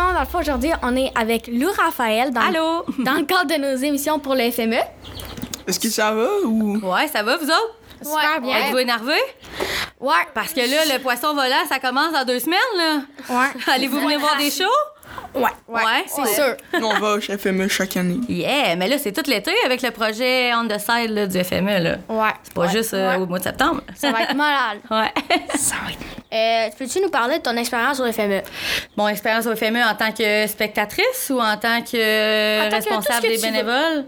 monde, dans le fond, aujourd'hui, on est avec Lou Raphaël dans, Allô? dans le cadre de nos émissions pour le FME. Est-ce que ça va ou? Ouais, ça va, vous autres? Super bien. Êtes-vous énervés? Ouais. Parce que là, le poisson volant, ça commence dans deux semaines, là. Ouais. Allez-vous venir voir des shows? Ouais. Ouais. C'est sûr. Nous, on va au FME chaque année. Yeah, mais là, c'est tout l'été avec le projet On the Side là, du FME, là. Ouais. C'est pas juste euh, au mois de septembre. Ça va être malade. Ouais. Ça va être... Euh, peux-tu nous parler de ton expérience au FME? Mon expérience au FME en tant que spectatrice ou en tant que En tant responsable que des bénévoles?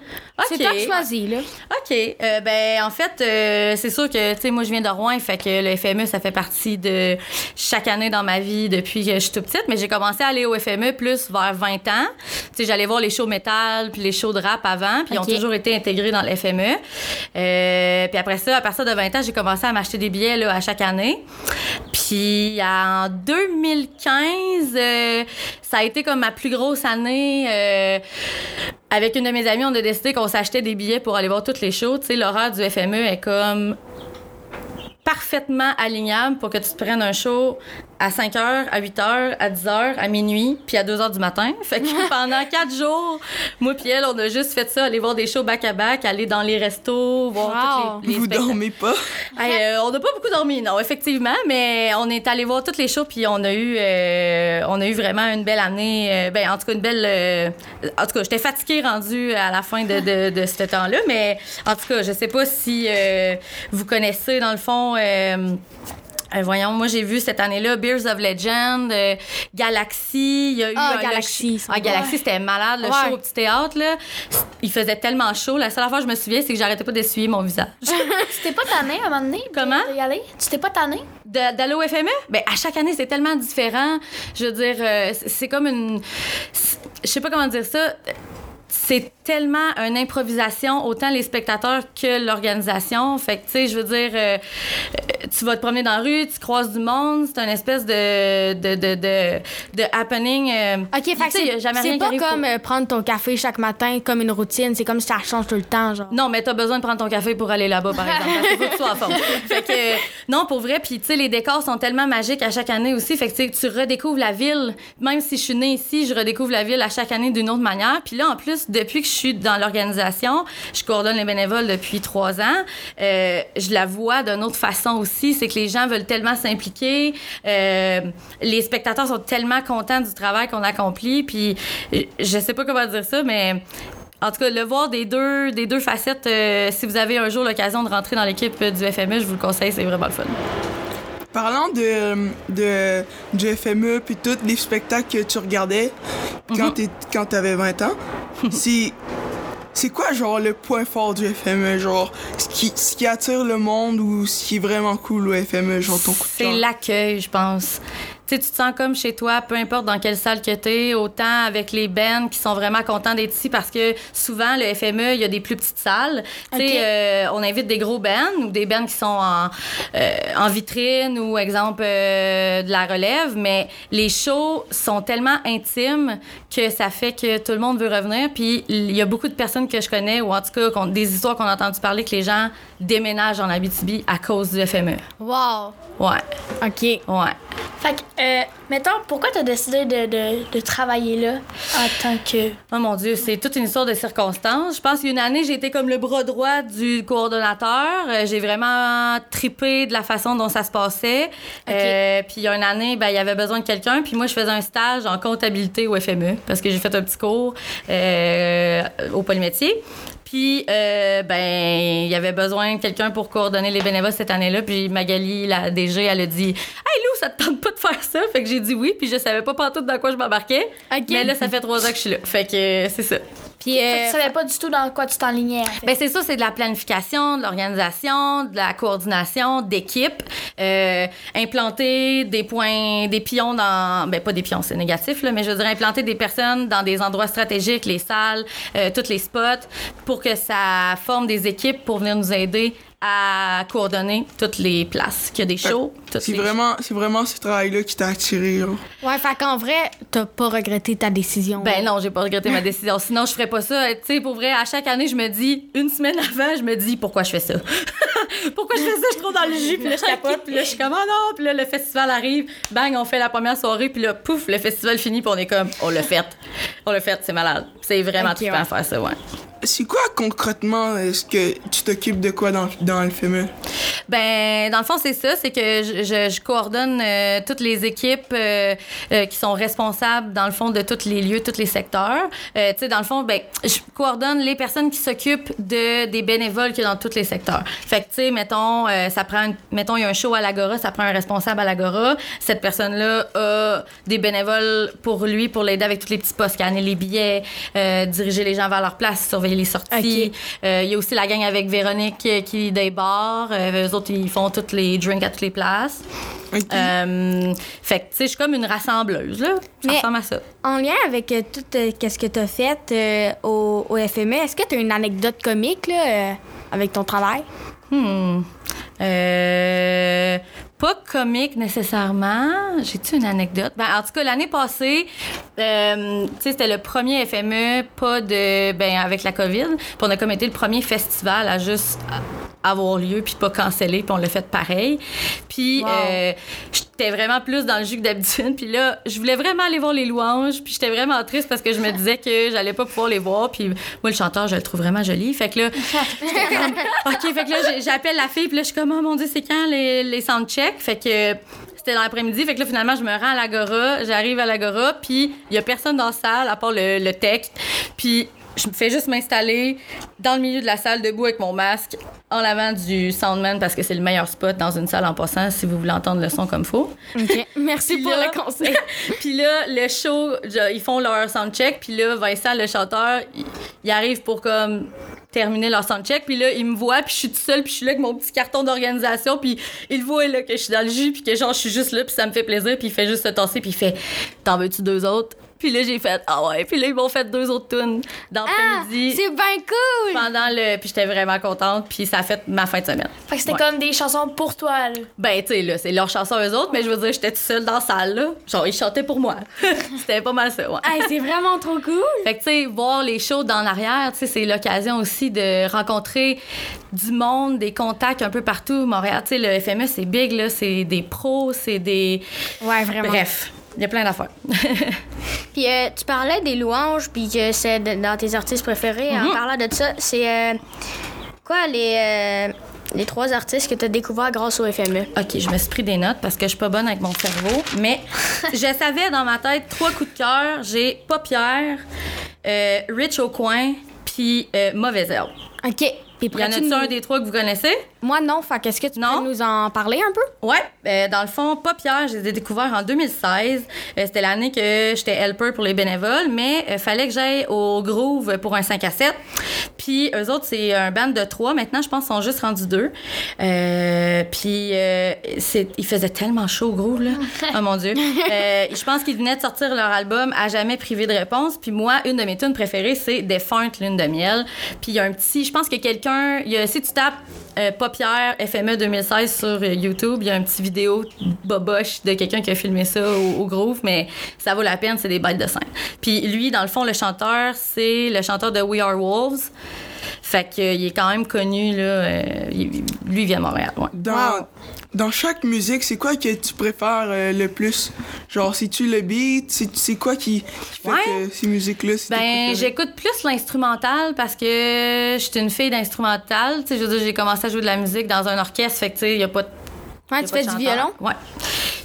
C'est toi qui choisis, là. OK. Euh, ben, en fait, euh, c'est sûr que, tu sais, moi, je viens de Rouen, fait que le FME, ça fait partie de chaque année dans ma vie depuis que je suis toute petite, mais j'ai commencé à aller au FME plus vers 20 ans. Tu sais, j'allais voir les shows métal puis les shows de rap avant, puis ils ont toujours été intégrés dans le FME. Euh, puis après ça, à partir de 20 ans, j'ai commencé à m'acheter des billets, là, à chaque année. Puis en 2015, euh, ça a été comme ma plus grosse année. euh, avec une de mes amies, on a décidé qu'on s'achetait des billets pour aller voir toutes les shows. Tu sais, l'horaire du FME est comme parfaitement alignable pour que tu te prennes un show à 5 h, à 8 h, à 10 h, à minuit, puis à 2 h du matin. Fait que pendant 4 jours, moi puis elle, on a juste fait ça, aller voir des shows back-à-back, aller dans les restos, voir Wow. toutes les, les Vous spectacles. dormez pas? Hey, euh, on n'a pas beaucoup dormi, non, effectivement, mais on est allé voir toutes les shows puis on a eu, euh, on a eu vraiment une belle année. euh, ben, en tout cas, une belle. euh, en tout cas, j'étais fatiguée rendue à la fin de, de, de ce temps-là, mais en tout cas, je sais pas si euh, vous connaissez dans le fond. Euh, euh, voyons, moi j'ai vu cette année-là Beers of Legend, euh, Galaxy, il y a eu Ah, un- Galaxy, le- ça ah. Galaxy c'était malade le Ouais. show au petit théâtre là. Il faisait tellement chaud, la seule fois que je me souviens c'est que j'arrêtais pas d'essuyer mon visage. Tu t'es pas tanné à un moment donné? Comment? De y aller? Tu t'es pas tanné? D'aller au FME? Ben, à chaque année, c'est tellement différent. Je veux dire, euh, c'est- comme une. Je sais pas comment dire ça. C'est tellement une improvisation, autant les spectateurs que l'organisation. Fait que, tu sais, je veux dire, euh, euh, tu vas te promener dans la rue, tu croises du monde, c'est une espèce de, de, de, de, de happening. euh, OK, fait que c'est pas pour- comme prendre ton café chaque matin comme une routine. C'est comme si ça change tout le temps, genre. Non, mais t'as besoin de prendre ton café pour aller là-bas, par exemple. Parce qu'il faut que tu sois en forme. Fait que, euh, non, pour vrai, puis tu sais, les décors sont tellement magiques à chaque année aussi. Fait que tu tu redécouvres la ville. Même si je suis née ici, je redécouvre la ville à chaque année d'une autre manière. Puis là, en plus, depuis que je suis dans l'organisation, je coordonne les bénévoles depuis trois ans, euh, je la vois d'une autre façon aussi. C'est que les gens veulent tellement s'impliquer. Euh, les spectateurs sont tellement contents du travail qu'on accomplit. Puis je sais pas comment dire ça, mais en tout cas, le voir des deux, des deux facettes, euh, si vous avez un jour l'occasion de rentrer dans l'équipe du FME, je vous le conseille, c'est vraiment le fun. Parlant de, de, du FME puis tous les spectacles que tu regardais quand t'es- quand t'avais 20 ans, c'est. C'est quoi, genre, le point fort du FME? Genre, ce qui, ce qui attire le monde ou ce qui est vraiment cool au FME, genre ton coup de C'est l'accueil, je pense. Tu te sens comme chez toi, peu importe dans quelle salle que t'es, autant avec les bands qui sont vraiment contents d'être ici parce que souvent, le FME, il y a des plus petites salles. Tu sais, Ok. euh, on invite des gros bands ou des bands qui sont en, euh, en vitrine ou, exemple, euh, de la relève, mais les shows sont tellement intimes que ça fait que tout le monde veut revenir. Puis il y a beaucoup de personnes que je connais, ou en tout cas des histoires qu'on a entendu parler, que les gens déménagent en Abitibi à cause du FME. Wow. Ouais, OK. ouais. Fait que, euh, mettons, pourquoi t'as décidé de, de, de travailler là en tant que. Oh mon Dieu, c'est toute une histoire de circonstances. Je pense qu'une année, j'ai été comme le bras droit du coordonnateur. Euh, j'ai vraiment tripé de la façon dont ça se passait. Euh, puis il y a une année, ben, il y avait besoin de quelqu'un. Puis moi, je faisais un stage en comptabilité au FME parce que j'ai fait un petit cours euh, au polymétier. Puis, euh, ben, il y avait besoin de quelqu'un pour coordonner les bénévoles cette année-là. Puis Magali, la DG, elle a dit Hey Lou, ça te tente pas de faire ça? Fait que j'ai dit oui. Puis je savais pas tout dans quoi je m'embarquais. Mais là, ça fait trois ans que je suis là. Fait que euh, c'est ça. Puis, euh, tu savais pas du tout dans quoi tu t'enlignais. en fait. Ben c'est ça, c'est de la planification, de l'organisation, de la coordination, d'équipe, euh, implanter des points, des pions dans, ben pas des pions, c'est négatif là, mais je veux dire implanter des personnes dans des endroits stratégiques, les salles, euh, tous les spots, pour que ça forme des équipes pour venir nous aider à coordonner toutes les places, qu'il y a des shows. C'est vraiment, c'est vraiment ce travail-là qui t'a attiré. genre. Ouais, fait qu'en vrai, t'as pas regretté ta décision. Ben non, j'ai pas regretté ma décision. Sinon, je ferais pas ça. Tu sais, pour vrai, à chaque année, je me dis, une semaine avant, je me dis, pourquoi je fais ça? pourquoi je fais ça? Je suis trop dans le jus, puis là, je capote, puis là, je suis comme, oh non, puis là, le festival arrive, bang, on fait la première soirée, puis là, pouf, le festival finit, puis on est comme, on l'a fait. On l'a fait, c'est malade. C'est vraiment Ok, trippant ouais. à faire ça, ouais. C'est quoi concrètement est-ce que tu t'occupes de quoi dans, dans le FME? Ben, dans le fond, c'est ça, c'est que je, je- coordonne euh, toutes les équipes euh, euh, qui sont responsables, dans le fond, de tous les lieux, tous les secteurs. Tu sais, dans le fond, ben, je coordonne les personnes qui s'occupent de, des bénévoles qu'il y a dans tous les secteurs. Fait que, tu sais, mettons, ça prend, mettons, il y a un show à l'Agora, ça prend un responsable à l'Agora. Cette personne-là a des bénévoles pour lui, pour l'aider avec tous les petits postes, scanner les billets, diriger les gens vers leur place, surveiller les sorties. Euh, Il y a aussi la gang avec Véronique euh, qui est des bars. Euh, eux autres, ils font tous les drinks à toutes les places. Ok. Euh, fait que, tu sais, je suis comme une rassembleuse, là. Ça Mais- ressemble à ça. En lien avec tout qu'est-ce que t'as fait euh, au, au FME, est-ce que t'as une anecdote comique là, avec ton travail? Hmm. Euh, pas comique nécessairement. J'ai-tu une anecdote? Ben, en tout cas, l'année passée, euh, c'était le premier FME, pas de. Ben, avec la COVID. Puis on a comme été le premier festival à juste avoir lieu, puis pas canceller, puis on l'a fait pareil. Puis Wow. euh, j'étais vraiment plus dans le jus que d'habitude. Puis là, je voulais vraiment aller voir les louanges, puis j'étais vraiment triste parce que je me disais que j'allais pas pouvoir les voir. Puis moi, le chanteur, je le trouve vraiment joli. Fait que là, j'étais comme, OK, fait que là, j'appelle la fille, puis là, je suis comme, oh mon Dieu, c'est quand les, les soundchecks? Fait que c'était dans l'après-midi. Fait que là, finalement, je me rends à l'Agora. J'arrive à l'Agora, puis il y a personne dans la salle à part le, le tech. Puis je me fais juste m'installer dans le milieu de la salle, debout avec mon masque, en l'avant du soundman, parce que c'est le meilleur spot dans une salle en passant, si vous voulez entendre le son comme faut. OK. Merci Puis pour là- le conseil. puis là, le show, ils font leur soundcheck. Puis là, Vincent, le chanteur, il, il arrive pour comme terminer leur soundcheck. Puis là, il me voit, puis je suis toute seule, puis je suis là avec mon petit carton d'organisation. Puis il voit là, que je suis dans le jus, puis que genre, je suis juste là, puis ça me fait plaisir. Puis il fait juste se tasser, puis il fait T'en veux-tu deux autres? Puis là, j'ai fait Ah ouais. Puis là, ils m'ont fait deux autres tunes dans Ah, l'après-midi. c'est bien cool! pendant le. Puis j'étais vraiment contente. Puis ça a fait ma fin de semaine. Fait que c'était Ouais. comme des chansons pour toi, là. Ben, tu sais, là, c'est leur chanson eux autres, mais je veux dire, j'étais toute seule dans la salle, là. Genre, ils chantaient pour moi. C'était pas mal ça, ouais. Hey, c'est vraiment trop cool! Fait que, tu sais, voir les shows dans l'arrière, tu sais, c'est l'occasion aussi de rencontrer du monde, des contacts un peu partout. Montréal, tu sais, le FME, c'est big, là. C'est des pros, c'est des. Ouais, vraiment. Bref, il y a plein d'affaires. Puis euh, tu parlais des louanges, puis que c'est dans tes artistes préférés. Mhm. En parlant de ça, c'est euh, quoi les, euh, les trois artistes que tu as découverts grâce au FME? OK, je me suis pris des notes parce que je suis pas bonne avec mon cerveau, mais je savais dans ma tête trois coups de cœur. J'ai euh, Rich au coin, puis Mauvaise Herbe. OK. Puis y en a-tu nous- un des trois que vous connaissez? Moi, non. Fait qu'est-ce que tu Non? peux nous en parler un peu? Ouais, euh, dans le fond, pas Pierre, je les ai découverts en 2016. Euh, C'était l'année que j'étais helper pour les bénévoles, mais il fallait que j'aille au Groove pour un 5 à 7. Puis eux autres, c'est un band de trois. Maintenant, je pense qu'ils sont juste rendus deux. Euh, puis euh, il faisait tellement chaud au Groove, là. oh mon Dieu. Euh, je pense qu'ils venaient de sortir leur album À jamais privé de réponse. Puis moi, une de mes tunes préférées, c'est Défunte Lune de miel. Puis il y a un petit, je pense que quelqu'un, il y a, si tu tapes euh, Paupière FME 2016 sur euh, YouTube, il y a un petit vidéo boboche de quelqu'un qui a filmé ça au, au Groove, mais ça vaut la peine, c'est des bêtes de scène. Puis lui, dans le fond, le chanteur, c'est le chanteur de We Are Wolves. Fait qu'il est quand même connu, là. euh, il- lui, il vient de Montréal, ouais. Dans, Wow. Dans chaque musique, c'est quoi que tu préfères euh, le plus? Genre, c'est-tu le beat? C'est quoi qui, qui fait Ouais. que ces musiques-là, Ben, j'écoute plus l'instrumental parce que je suis une fille d'instrumental. Tu sais, je veux dire, j'ai commencé à jouer de la musique dans un orchestre, fait que, tu sais, il n'y a pas de Ouais, tu fais du violon? Ouais.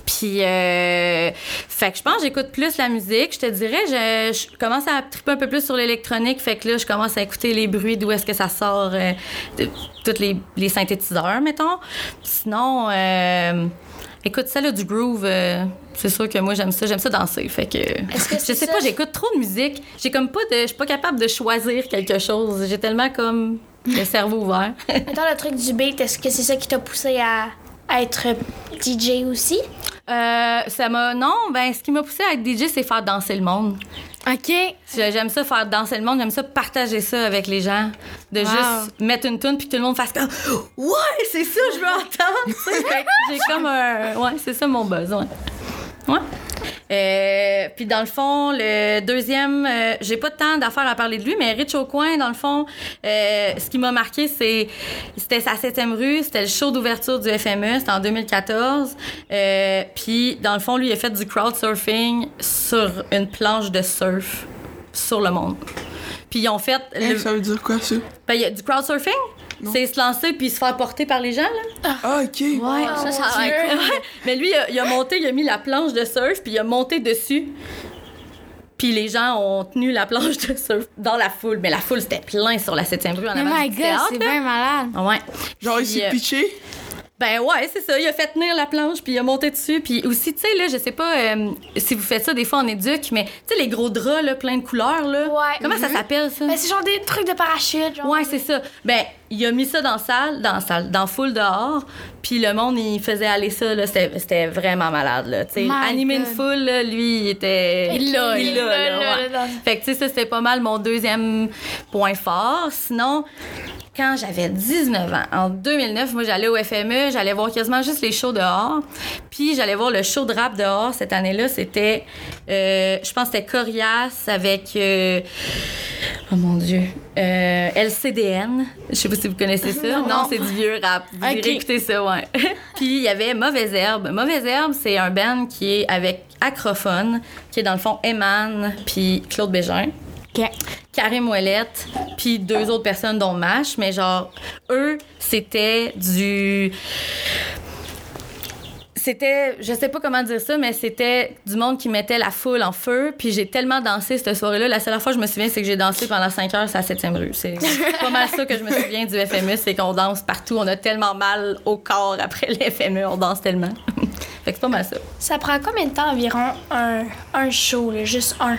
Puis, euh, fait que je pense que j'écoute plus la musique. Je te dirais, je, je commence à triper un peu plus sur l'électronique. Fait que là, je commence à écouter les bruits, d'où est-ce que ça sort, euh, de tous les, les synthétiseurs, mettons. Sinon, euh, écoute, ça, là, du groove, euh, c'est sûr que moi, j'aime ça. J'aime ça danser. Fait que, je sais ça? pas, j'écoute trop de musique. J'ai comme pas de, je suis pas capable de choisir quelque chose. J'ai tellement comme le cerveau ouvert. Mettons le truc du beat, est-ce que c'est ça qui t'a poussé à, à être DJ aussi? Euh, ça m'a. Non, ben, ce qui m'a poussé à être DJ, c'est faire danser le monde. OK. J'ai- J'aime ça faire danser le monde, j'aime ça partager ça avec les gens, de Wow. juste mettre une tune puis que tout le monde fasse comme ouais, c'est ça je veux entendre. J'ai comme un ouais, c'est ça mon buzz, ouais. Euh, puis dans le fond, le deuxième, euh, j'ai pas de temps d'affaires à parler de lui, mais Rich au coin, dans le fond, euh, ce qui m'a marqué, c'est c'était sa septième rue, c'était le show d'ouverture du FME, c'était en 2014. Euh, puis dans le fond, lui, il a fait du crowdsurfing sur une planche de surf sur le monde. Puis ils ont fait le- Ça veut dire quoi, ça? ben, il y a du crowdsurfing, c'est se lancer puis se faire porter par les gens là. Ah, OK. Ouais, Ça, ça a l'air cool. Ouais. Mais lui, il a, il a monté, il a mis la planche de surf, puis il a monté dessus. Puis les gens ont tenu la planche de surf dans la foule. Mais la foule, c'était plein sur la 7e rue en Oh avant my du god, c'est bien malade. Ouais. Genre, il s'est euh, pitché? Ben ouais, c'est ça. Il a fait tenir la planche, puis il a monté dessus. Puis aussi, tu sais, là, je sais pas euh, si vous faites ça des fois en éduc, mais tu sais, les gros draps, là, plein de couleurs, là. Ouais. Comment ça s'appelle, ça? Mais c'est genre des trucs de parachute, genre. Ouais, c'est ça. Ben, il a mis ça dans la salle, dans la salle, dans foule dehors, puis le monde, il faisait aller ça, là. C'était vraiment malade, là. Tu sais, animer une foule, là, lui, il était. Il l'a, il l'a, Fait que, tu sais, ça, c'était pas mal mon deuxième point fort. Sinon, quand j'avais 19 ans, en 2009, moi, j'allais au FME, j'allais voir quasiment juste les shows dehors. Puis, j'allais voir le show de rap dehors cette année-là. C'était, euh, je pense c'était Corias avec, euh, oh mon Dieu, euh, LCDN. Je sais pas si vous connaissez ça. Non, c'est du vieux rap. Vous Ok. irez écouter ça, ouais. Puis, il y avait Mauvaise Herbe. Mauvaise Herbe, c'est un band qui est avec Acrophone, qui est dans le fond Eman, puis Claude Bégin. OK. Karim Ouellette, puis deux autres personnes dont Mash, mais genre, eux, c'était du. C'était, je sais pas comment dire ça, mais c'était du monde qui mettait la foule en feu. Puis j'ai tellement dansé cette soirée-là. La seule fois que je me souviens, c'est que j'ai dansé pendant 5 heures sur la 7e rue. C'est pas mal ça que je me souviens du FME, c'est qu'on danse partout. On a tellement mal au corps après le FME, on danse tellement. fait que c'est pas mal ça. Ça prend combien de temps environ un, un show, là, juste un?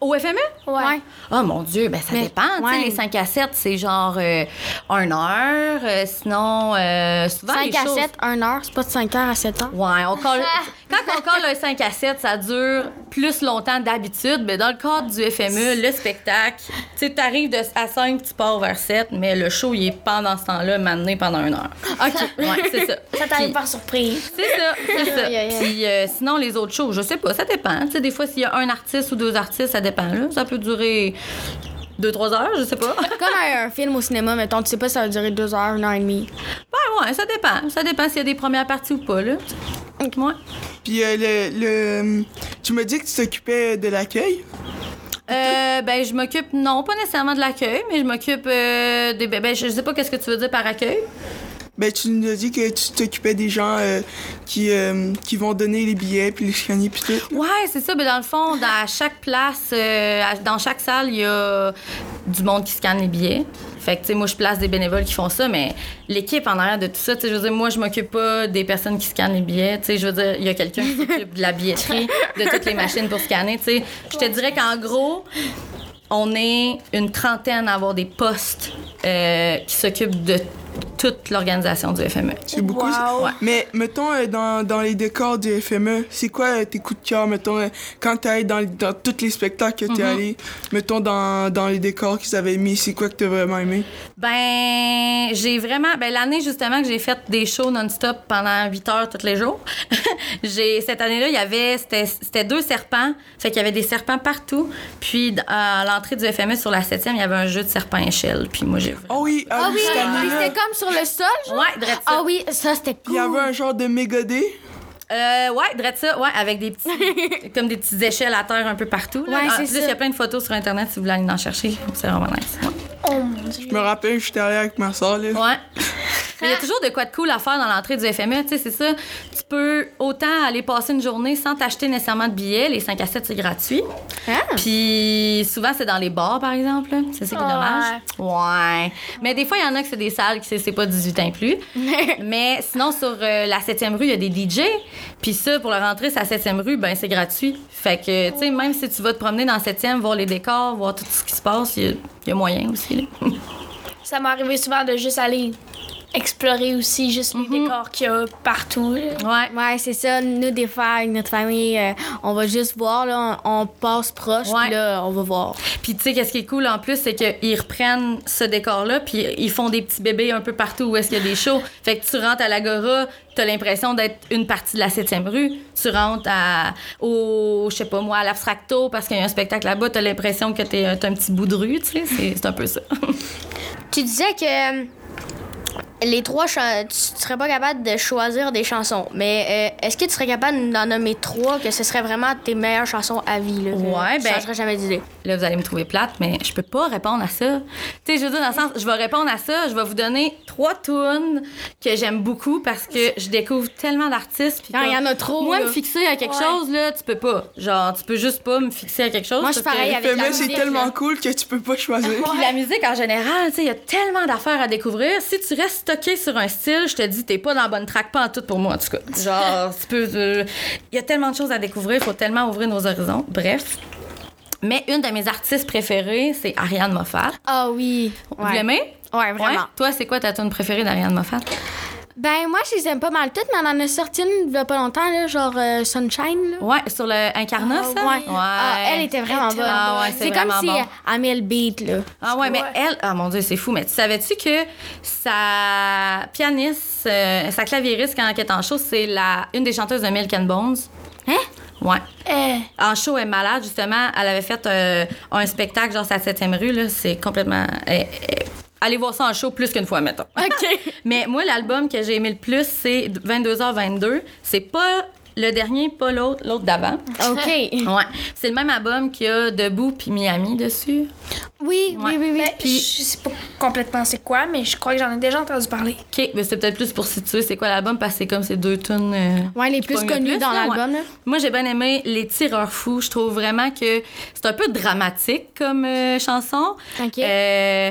Au FME? Ouais. Oh mon Dieu, ben ça Mais- dépend. Ouais. Les 5 à 7, c'est genre euh, 1 heure. euh, sinon, euh, souvent 5 les à choses- 7, 1 heure, c'est pas de 5 heures à 7 heures? Ouais, on colle- quand on colle un 5 à 7, ça dure plus longtemps d'habitude. Mais dans le cadre du FME, le spectacle, tu sais, t'arrives de- à 5, tu pars vers 7, mais le show, il est pendant ce temps-là, maintenu pendant une heure. OK. Ouais, c'est ça. Ça t'arrive par surprise. c'est ça, c'est ça. Aïe, aïe. Puis euh, sinon, les autres shows, je sais pas, ça dépend. Tu sais, des fois, s'il y a un artiste ou deux artistes, ça dépend. Là. Ça peut durer deux, trois heures, je sais pas. Comme un, un film au cinéma, mettons, tu sais pas si ça va durer 2 heures, 1 heure et demie. Ben ouais, ça dépend. Ça dépend s'il y a des premières parties ou pas, là. Ouais. Puis euh, le, le- Tu me dis que tu t'occupais de l'accueil? Euh, ben, je m'occupe, non, pas nécessairement de l'accueil, mais je m'occupe euh, des. Ben, je sais pas qu'est-ce que tu veux dire par accueil. Ben, tu nous as dit que tu t'occupais des gens euh, qui, euh, qui vont donner les billets puis les scanner puis tout. Ouais, c'est ça. Ben, dans le fond, à chaque place, euh, dans chaque salle, il y a du monde qui scanne les billets. Fait que, tu sais, moi, je place des bénévoles qui font ça, mais l'équipe en arrière de tout ça, tu sais, je veux dire, moi, je m'occupe pas des personnes qui scannent les billets. Je veux dire, il y a quelqu'un qui s'occupe de la billetterie, de toutes les machines pour scanner. Je te dirais qu'en gros, on est une trentaine à avoir des postes euh, qui s'occupent de toute l'organisation du FME. C'est beaucoup. Mais mettons, euh, dans, dans les décors du FME, c'est quoi euh, tes coups de cœur, mettons, euh, quand t'es allé dans, dans tous les spectacles que t'es allé, mettons, dans, dans les décors qu'ils avaient mis, c'est quoi que t'as vraiment aimé? Ben, j'ai vraiment. Ben, l'année, justement, que j'ai fait des shows non-stop pendant 8 heures tous les jours, j'ai, cette année-là, il y avait. C'était, deux serpents. Fait qu'il y avait des serpents partout. Puis, à l'entrée du FME sur la 7e, il y avait un jeu de serpent échelle. Puis, moi, j'ai. Oh oui, ah, Ah oui, puis année-là, c'était comme sur le sol, genre? Ouais, drette ça. Ah oui, ça c'était il y cool. avait un genre de mégodé. Euh, ouais, drette ça, ouais, avec des petits. comme des petites échelles à terre un peu partout. Là. Ouais, En c'est plus, ça. il y a plein de photos sur Internet si vous voulez aller en chercher. C'est vraiment nice. Ouais. Oh mon dieu. Je me rappelle, j'étais allé avec ma soeur, là. Ouais. Mais il y a toujours de quoi de cool à faire dans l'entrée du FME, tu sais, c'est ça. Tu peux autant aller passer une journée sans t'acheter nécessairement de billets. Les 5 à 7, c'est gratuit. Ah. Puis souvent, c'est dans les bars, par exemple. C'est ça qui est dommage. Ouais. Mais des fois, il y en a que c'est des salles qui c'est- c'est pas 18 ans et plus. Mais sinon, sur euh, la 7e rue, il y a des DJ. Puis ça, pour la rentrée, c'est la 7e rue, ben c'est gratuit. Fait que, tu sais, même si tu vas te promener dans la 7e, voir les décors, voir tout ce qui se passe, il y a- il y, a moyen aussi. là. Ça m'est arrivé souvent de juste aller explorer aussi juste les décors qu'il y a partout. là. Ouais. Ouais, c'est ça. Nous, des fois, avec notre famille, euh, on va juste voir, là, on, on passe proche, puis là, on va voir. Puis tu sais, qu'est-ce qui est cool en plus, c'est qu'ils reprennent ce décor-là, puis ils font des petits bébés un peu partout où est-ce qu'il y a des shows. Fait que tu rentres à l'Agora, t'as l'impression d'être une partie de la 7e rue. Tu rentres à, au, je sais pas moi, à l'Abstracto parce qu'il y a un spectacle là-bas, t'as l'impression que t'es t'as un petit bout de rue, tu sais. C'est c'est un peu ça. Tu disais que euh, les trois, tu serais pas capable de choisir des chansons. Mais euh, est-ce que tu serais capable d'en nommer trois que ce serait vraiment tes meilleures chansons à vie? Là, Ouais, Je ben- changerais jamais d'idée. Là, vous allez me trouver plate, mais je peux pas répondre à ça. Tu sais, je veux dire, dans le sens, je vais répondre à ça, je vais vous donner trois tunes que j'aime beaucoup parce que je découvre tellement d'artistes. puis Quand il y en a trop, Moi, là. me fixer à quelque chose, là, tu peux pas. Genre, tu peux juste pas me fixer à quelque chose. Moi, je suis parce que- pareil avec la c'est musique, tellement là. cool que tu peux pas choisir. Puis la musique en général, tu sais, il y a tellement d'affaires à découvrir. Si tu restes stocké sur un style, je te dis, t'es pas dans la bonne track, pas en tout pour moi, en tout cas. Genre, tu peux. euh, Il y a tellement de choses à découvrir, il faut tellement ouvrir nos horizons. Bref. Mais une de mes artistes préférées, c'est Ariane Moffat. Ah oui. Vous Ouais. l'aimez? Ouais, vraiment. Ouais? Toi, c'est quoi ta tune préférée d'Ariane Moffat? Ben, moi, je les aime pas mal toutes, mais on en a sorti une il y a pas longtemps, là, genre euh, Sunshine. Là. Ouais, sur le Incarnat, ça? Ouais. Ah, elle était vraiment bonne. Ah ouais, c'est comme si bon. euh, elle met le beat, là. Ah ouais, mais Ouais. elle, ah mon dieu, c'est fou. Mais tu savais-tu que sa pianiste, euh, sa claviériste quand elle est en show, c'est la une des chanteuses de Milk and Bones? Hein? Ouais. Eh, En show, elle est malade, justement. Elle avait fait euh, un spectacle, genre sa 7 rue, là. C'est complètement. elle- elle- Allez voir ça en show plus qu'une fois, mettons. OK. Mais moi, l'album que j'ai aimé le plus, c'est 22h22. C'est pas le dernier, pas l'autre, l'autre d'avant. OK. Ouais. C'est le même album qu'il y a Debout puis Miami dessus. Oui, Ouais. oui, oui, oui. ben, je sais pas complètement c'est quoi, mais je crois que j'en ai déjà entendu parler. OK, mais c'est peut-être plus pour situer c'est quoi l'album parce que c'est comme ces deux tunes. euh, Ouais, les plus le plus, dans là, l'album, ouais. là. Moi, j'ai bien aimé Les Tireurs Fous. Je trouve vraiment que c'est un peu dramatique comme euh, chanson. OK. Euh,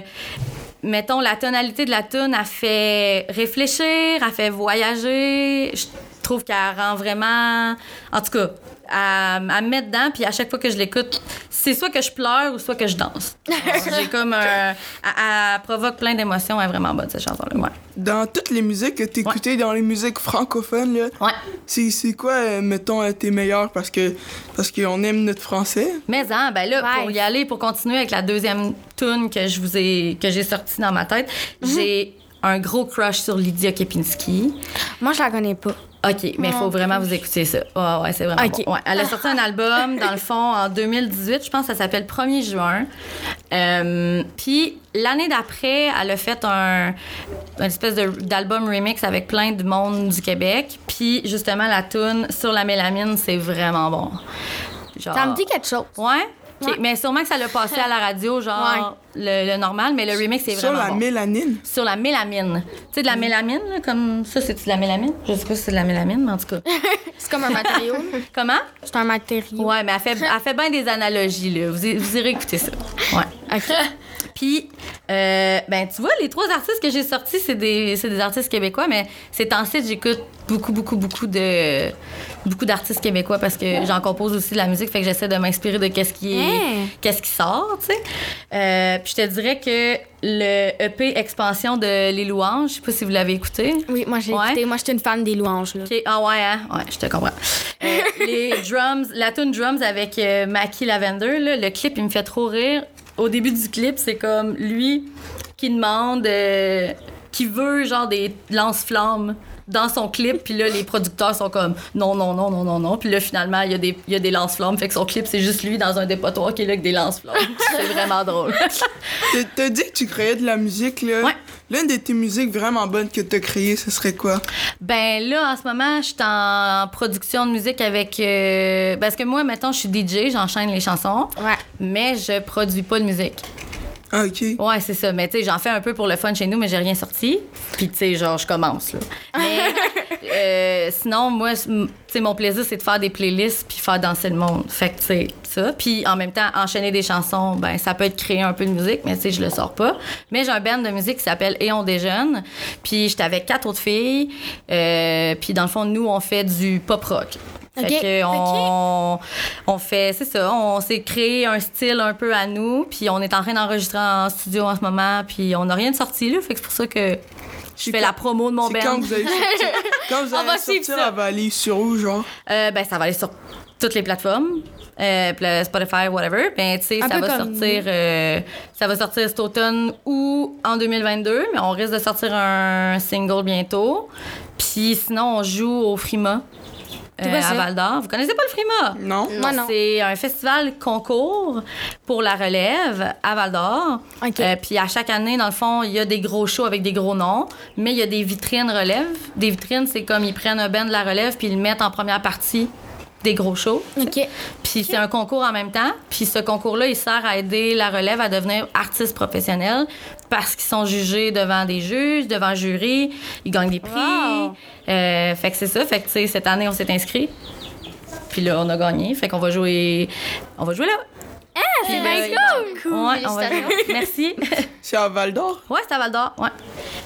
mettons, la tonalité de la tune, elle fait réfléchir, elle fait voyager. Je trouve qu'elle rend vraiment... En tout cas, à, à me mettre dedans, puis à chaque fois que je l'écoute, c'est soit que je pleure ou soit que je danse. J'ai comme un... Elle, provoque plein d'émotions. Elle est vraiment bonne, cette chanson-là. Ouais. Dans toutes les musiques que t'écoutais, dans les musiques francophones, là, Ouais. c'est, c'est quoi, euh, mettons, euh, tes meilleurs? Parce que parce qu'on aime notre français? Mais hein, ben là, Ouais. pour y aller, pour continuer avec la deuxième tune que je vous ai, que j'ai sortie dans ma tête, j'ai un gros crush sur Lydia Kepinski. Moi, je la connais pas. OK, mais il faut vraiment vous écouter ça. Ouais, ouais, c'est vraiment Ok. bon. Ouais, elle a sorti un album, dans le fond, en 2018. Je pense que ça s'appelle 1er juin. Euh, Puis l'année d'après, elle a fait un une espèce d'album remix avec plein de monde du Québec. Puis justement, la tune sur la mélamine, c'est vraiment bon. Genre- Ça me dit quelque chose. Ouais? Ouais. mais sûrement que ça l'a passé à la radio, genre le, le normal, mais le remix, c'est Sur vraiment la bon. mélanine? Sur la mélamine. Tu sais, de la mélamine, là, comme ça, c'est de la mélamine? Je sais pas si c'est de la mélamine, mais en tout cas. C'est comme un matériau. Comment? C'est un matériau. Ouais, mais elle fait, elle fait bien des analogies, là. Vous, vous irez écouter ça. Ouais. OK. Puis, euh, ben, tu vois, les trois artistes que j'ai sortis, c'est des, c'est des artistes québécois, mais ces temps-ci, j'écoute beaucoup, beaucoup, beaucoup de beaucoup d'artistes québécois parce que j'en compose aussi de la musique, fait que j'essaie de m'inspirer de qu'est-ce qui Hein? qu'est-ce qui sort, tu sais. Euh, puis je te dirais que le EP Expansion de Les Louanges, je sais pas si vous l'avez écouté. Oui, moi, j'ai Ouais. écouté. Moi, j'étais une fan des louanges, là. Ah ouais, hein? Ouais, je te comprends. Euh, les drums, la tune drums avec Mackie Lavender, là, le clip, il me fait trop rire. Au début du clip, c'est comme lui qui demande, euh, qui veut genre des lance-flammes dans son clip, puis là, les producteurs sont comme non, non, non, non, non, non. Puis là, finalement, il y a des, il y a des lance-flammes, fait que son clip, c'est juste lui dans un dépotoir qui est là avec des lance-flammes. c'est vraiment drôle. T'as- dit que tu créais de la musique, là. Ouais. L'une de tes musiques vraiment bonnes que t'as créées, ce serait quoi? Ben là, en ce moment, je suis en production de musique avec... euh, parce que moi, mettons, je suis DJ, j'enchaîne les chansons, Ouais. mais je produis pas de musique. Ah, OK. Ouais, c'est ça. Mais tu sais, j'en fais un peu pour le fun chez nous, mais j'ai rien sorti. Puis tu sais, genre, je commence, là. Mais euh, sinon, moi, tu sais, mon plaisir, c'est de faire des playlists puis faire danser le monde. Fait que, tu sais, ça. Puis en même temps, enchaîner des chansons, ben ça peut être créer un peu de musique, mais tu sais, je le sors pas. Mais j'ai un band de musique qui s'appelle Et on déjeune. Puis j'étais avec quatre autres filles. Euh, puis dans le fond, nous, on fait du pop rock. Fait Ok, que on, on fait, c'est ça, on s'est créé un style un peu à nous, puis on est en train d'enregistrer en studio en ce moment, puis on n'a rien de sorti là, fait que c'est pour ça que Je fais la promo de mon C'est quand band. vous allez sortir. Quand vous On allez va suivre sortir, ça. elle va aller sur où, genre? Euh, ben, ça va aller sur toutes les plateformes. Euh, le Spotify, whatever. Ben, tu sais, ça va comme sortir, euh, ça va sortir cet automne ou en 2022, mais on risque de sortir un single bientôt. Puis sinon, on joue au Frima. Euh, à? Val d'Or. Vous connaissez pas le Frima? Non? C'est un festival concours pour la relève à Val d'Or. OK. Euh, puis à chaque année, dans le fond, il y a des gros shows avec des gros noms, mais il y a des vitrines relève. Des vitrines, c'est comme ils prennent un band de la relève puis ils le mettent en première partie des gros shows. OK. Puis c'est un concours en même temps. Puis ce concours-là, il sert à aider la relève à devenir artiste professionnel parce qu'ils sont jugés devant des juges, devant un jury. Ils gagnent des prix. Wow. Euh, fait que c'est ça. Fait que, tu sais, cette année, on s'est inscrit. Puis là, on a gagné. Fait qu'on va jouer... On va jouer là. Ah, c'est bien cool! Ouais, on va jouer. Merci. C'est à Val d'Or? ouais, c'est à Val d'Or. Ouais.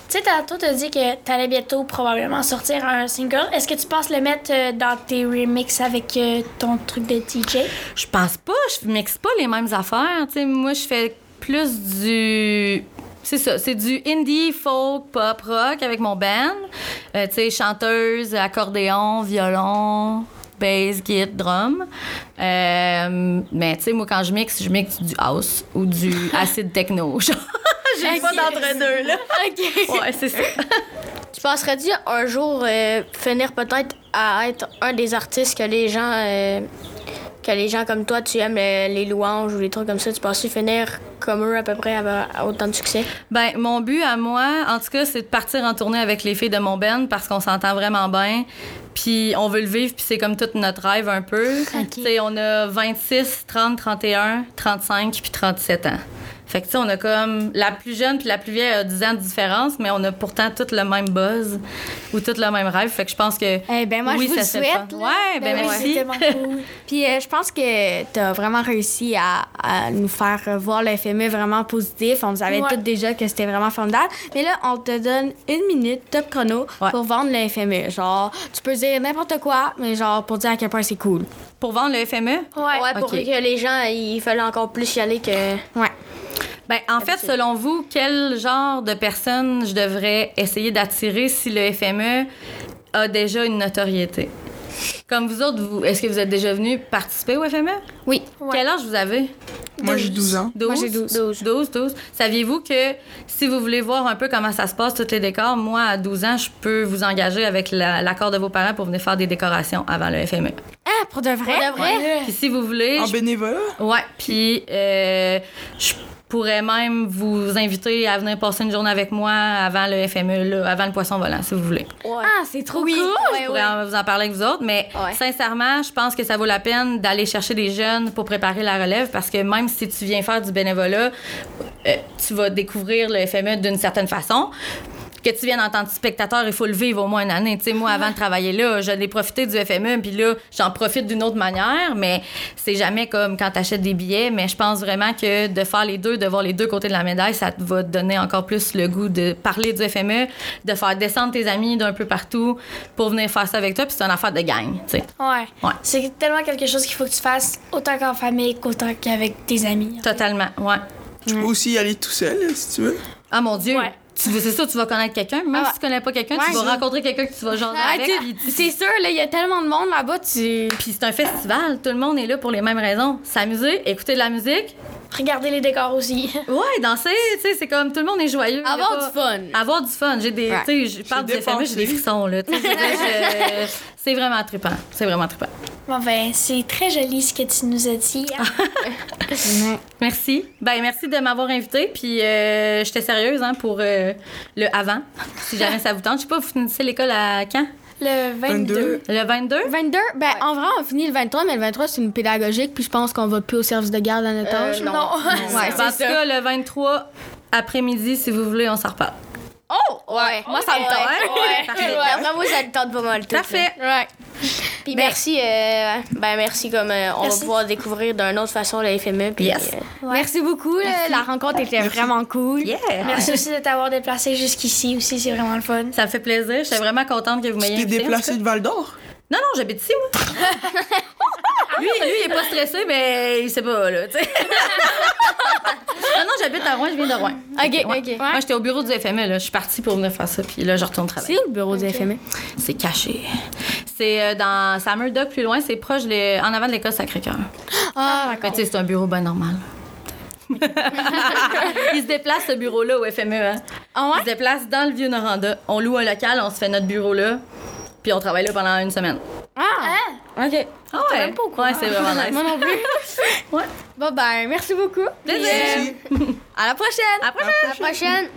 Tu sais, tantôt, t'as dit que t'allais bientôt probablement sortir un single. Est-ce que tu penses le mettre euh, dans tes remixes avec euh, ton truc de DJ? Je pense pas, je mixe pas les mêmes affaires. Tu sais, moi, je fais plus du. C'est ça, c'est du indie, folk, pop, rock avec mon band. Euh, tu sais, chanteuse, accordéon, violon, bass, guitare, drum. Euh, mais tu sais, moi, quand je mixe, je mixe du house ou du acid techno. Genre, J'ai pas d'entre-deux, là. OK. Ouais, c'est ça. Tu penserais-tu un jour euh, finir peut-être à être un des artistes que les gens euh, que les gens comme toi tu aimes les louanges ou les trucs comme ça, tu penses finir comme eux à peu près avoir autant de succès? Ben, mon but à moi, en tout cas, c'est de partir en tournée avec les filles de mon band parce qu'on s'entend vraiment bien. Puis on veut le vivre, puis c'est comme tout notre rêve un peu. Tu sais, on a 26, 30, 31, 35 puis 37 ans. Fait que, tu sais, on a comme. La plus jeune puis la plus vieille a 10 ans de différence, mais on a pourtant tout le même buzz ou tout le même rêve. Fait que je pense que. Eh ben, moi, oui, je vous ça le souhaite. Ouais, ben, oui, merci. c'est tellement cool. Puis euh, je pense que tu as vraiment réussi à, à nous faire voir le FME vraiment positif. On savait Ouais. toutes déjà que c'était vraiment formidable. Mais là, on te donne une minute, top chrono, Ouais. pour vendre le FME. Genre, tu peux dire n'importe quoi, mais genre pour dire à quel point c'est cool. Pour vendre le FME, Ouais. Ouais, pour que les gens il fallait encore plus y aller que Ouais. Ben, en fait, selon vous, quel genre de personnes je devrais essayer d'attirer si le FME a déjà une notoriété? Comme vous autres, vous, est-ce que vous êtes déjà venus participer au FME? Oui. Quel âge vous avez? Moi, j'ai 12 ans. 12? Moi, j'ai 12. 12. 12, 12. Saviez-vous que si vous voulez voir un peu comment ça se passe, tous les décors, moi, à 12 ans, je peux vous engager avec la- l'accord de vos parents pour venir faire des décorations avant le FME. Ah, pour de vrai? Pour de vrai? Puis si vous voulez, En je bénévolat? Ouais, puis euh, je pourrais même vous inviter à venir passer une journée avec moi avant le FME, là, avant le poisson volant, si vous voulez. Ouais. Ah, c'est trop cool. Je pourrais en- vous en parler avec vous autres, mais Ouais. sincèrement, je pense que ça vaut la peine d'aller chercher des jeunes pour préparer la relève parce que même si tu viens faire du bénévolat, euh, tu vas découvrir le FME d'une certaine façon. Que tu viennes en tant que spectateur, il faut le vivre au moins une année. Tu sais, moi, avant de travailler là, j'allais profiter du FME, puis là, j'en profite d'une autre manière, mais c'est jamais comme quand tu achètes des billets. Mais je pense vraiment que de faire les deux, de voir les deux côtés de la médaille, ça te va te donner encore plus le goût de parler du FME, de faire descendre tes amis d'un peu partout pour venir faire ça avec toi, puis c'est une affaire de gang, tu sais. Ouais. Ouais. C'est tellement quelque chose qu'il faut que tu fasses autant qu'en famille qu'autant qu'avec tes amis. Totalement, ouais. Tu peux aussi y aller tout seul, si tu veux. Ah mon Dieu! Ouais. C'est ça, tu vas connaître quelqu'un. Même Ah, si tu connais pas quelqu'un, tu vas rencontrer quelqu'un que tu vas Ah, tu- tu- c'est sûr, là, il y a tellement de monde là-bas, tu. Puis c'est un festival, tout le monde est là pour les mêmes raisons. S'amuser, écouter de la musique. Regardez les décors aussi. Ouais, danser, tu sais, c'est comme tout le monde est joyeux. Avoir du fun. Avoir du fun. J'ai des. Ouais. Tu sais, je parle du J'ai FME, j'ai des frissons, là. C'est vraiment trippant. C'est vraiment trippant. Bon, ben, c'est très joli ce que tu nous as dit. hein. Merci. Ben, merci de m'avoir invité. Puis, euh, j'étais sérieuse, hein, pour euh, le avant. Si jamais ça vous tente. Je sais pas, vous finissez l'école à quand? Le 22. 22. Le 22? 22, ben en vrai, on finit le 23, mais le 23, c'est une pédagogique, puis je pense qu'on va plus au service de garde à notre Euh, âge. non. Non. Ouais, en c'est tout ça. cas, le 23 après-midi, si vous voulez, on s'en reparle. Oh! Ouais. Moi, ça me tente. Ouais. Ça te tente pas mal tout. Parfait. Ouais. Puis merci, euh, ben merci comme euh, on Merci. va pouvoir découvrir d'une autre façon le FME. Puis, Yes. euh, Merci beaucoup. La rencontre était vraiment cool. Yeah! Merci aussi de t'avoir déplacé jusqu'ici aussi, c'est vraiment le fun. Ça me fait plaisir. J'étais vraiment contente que vous Tu m'ayez t'es invité. déplacé de Val d'Or? Non, non, j'habite ici, moi. lui, lui, il est pas stressé, mais il sait pas, là, tu sais. Non, non, j'habite à Rouen, je viens de Rouen. Ok, Ouais. ok. Moi, j'étais au bureau du FME, là. Je suis partie pour venir faire ça, puis là, je retourne travailler. C'est où le bureau du FME? C'est caché. C'est euh, dans Murdoch, plus loin, c'est proche, de- en avant de l'école Sacré-Cœur. Ah, Mais tu sais, c'est un bureau bien normal. Il se déplace, ce bureau-là, au FME. Hein? Ah Il se déplace dans le Vieux-Noranda. On loue un local, on se fait notre bureau là, puis on travaille là pendant une semaine. Ah! OK. Ah ouais? Ouais, c'est vraiment nice. Moi non plus. Ouais. Bon, ben, merci beaucoup. Plaisir. Merci. À la prochaine! À la prochaine! À la prochaine.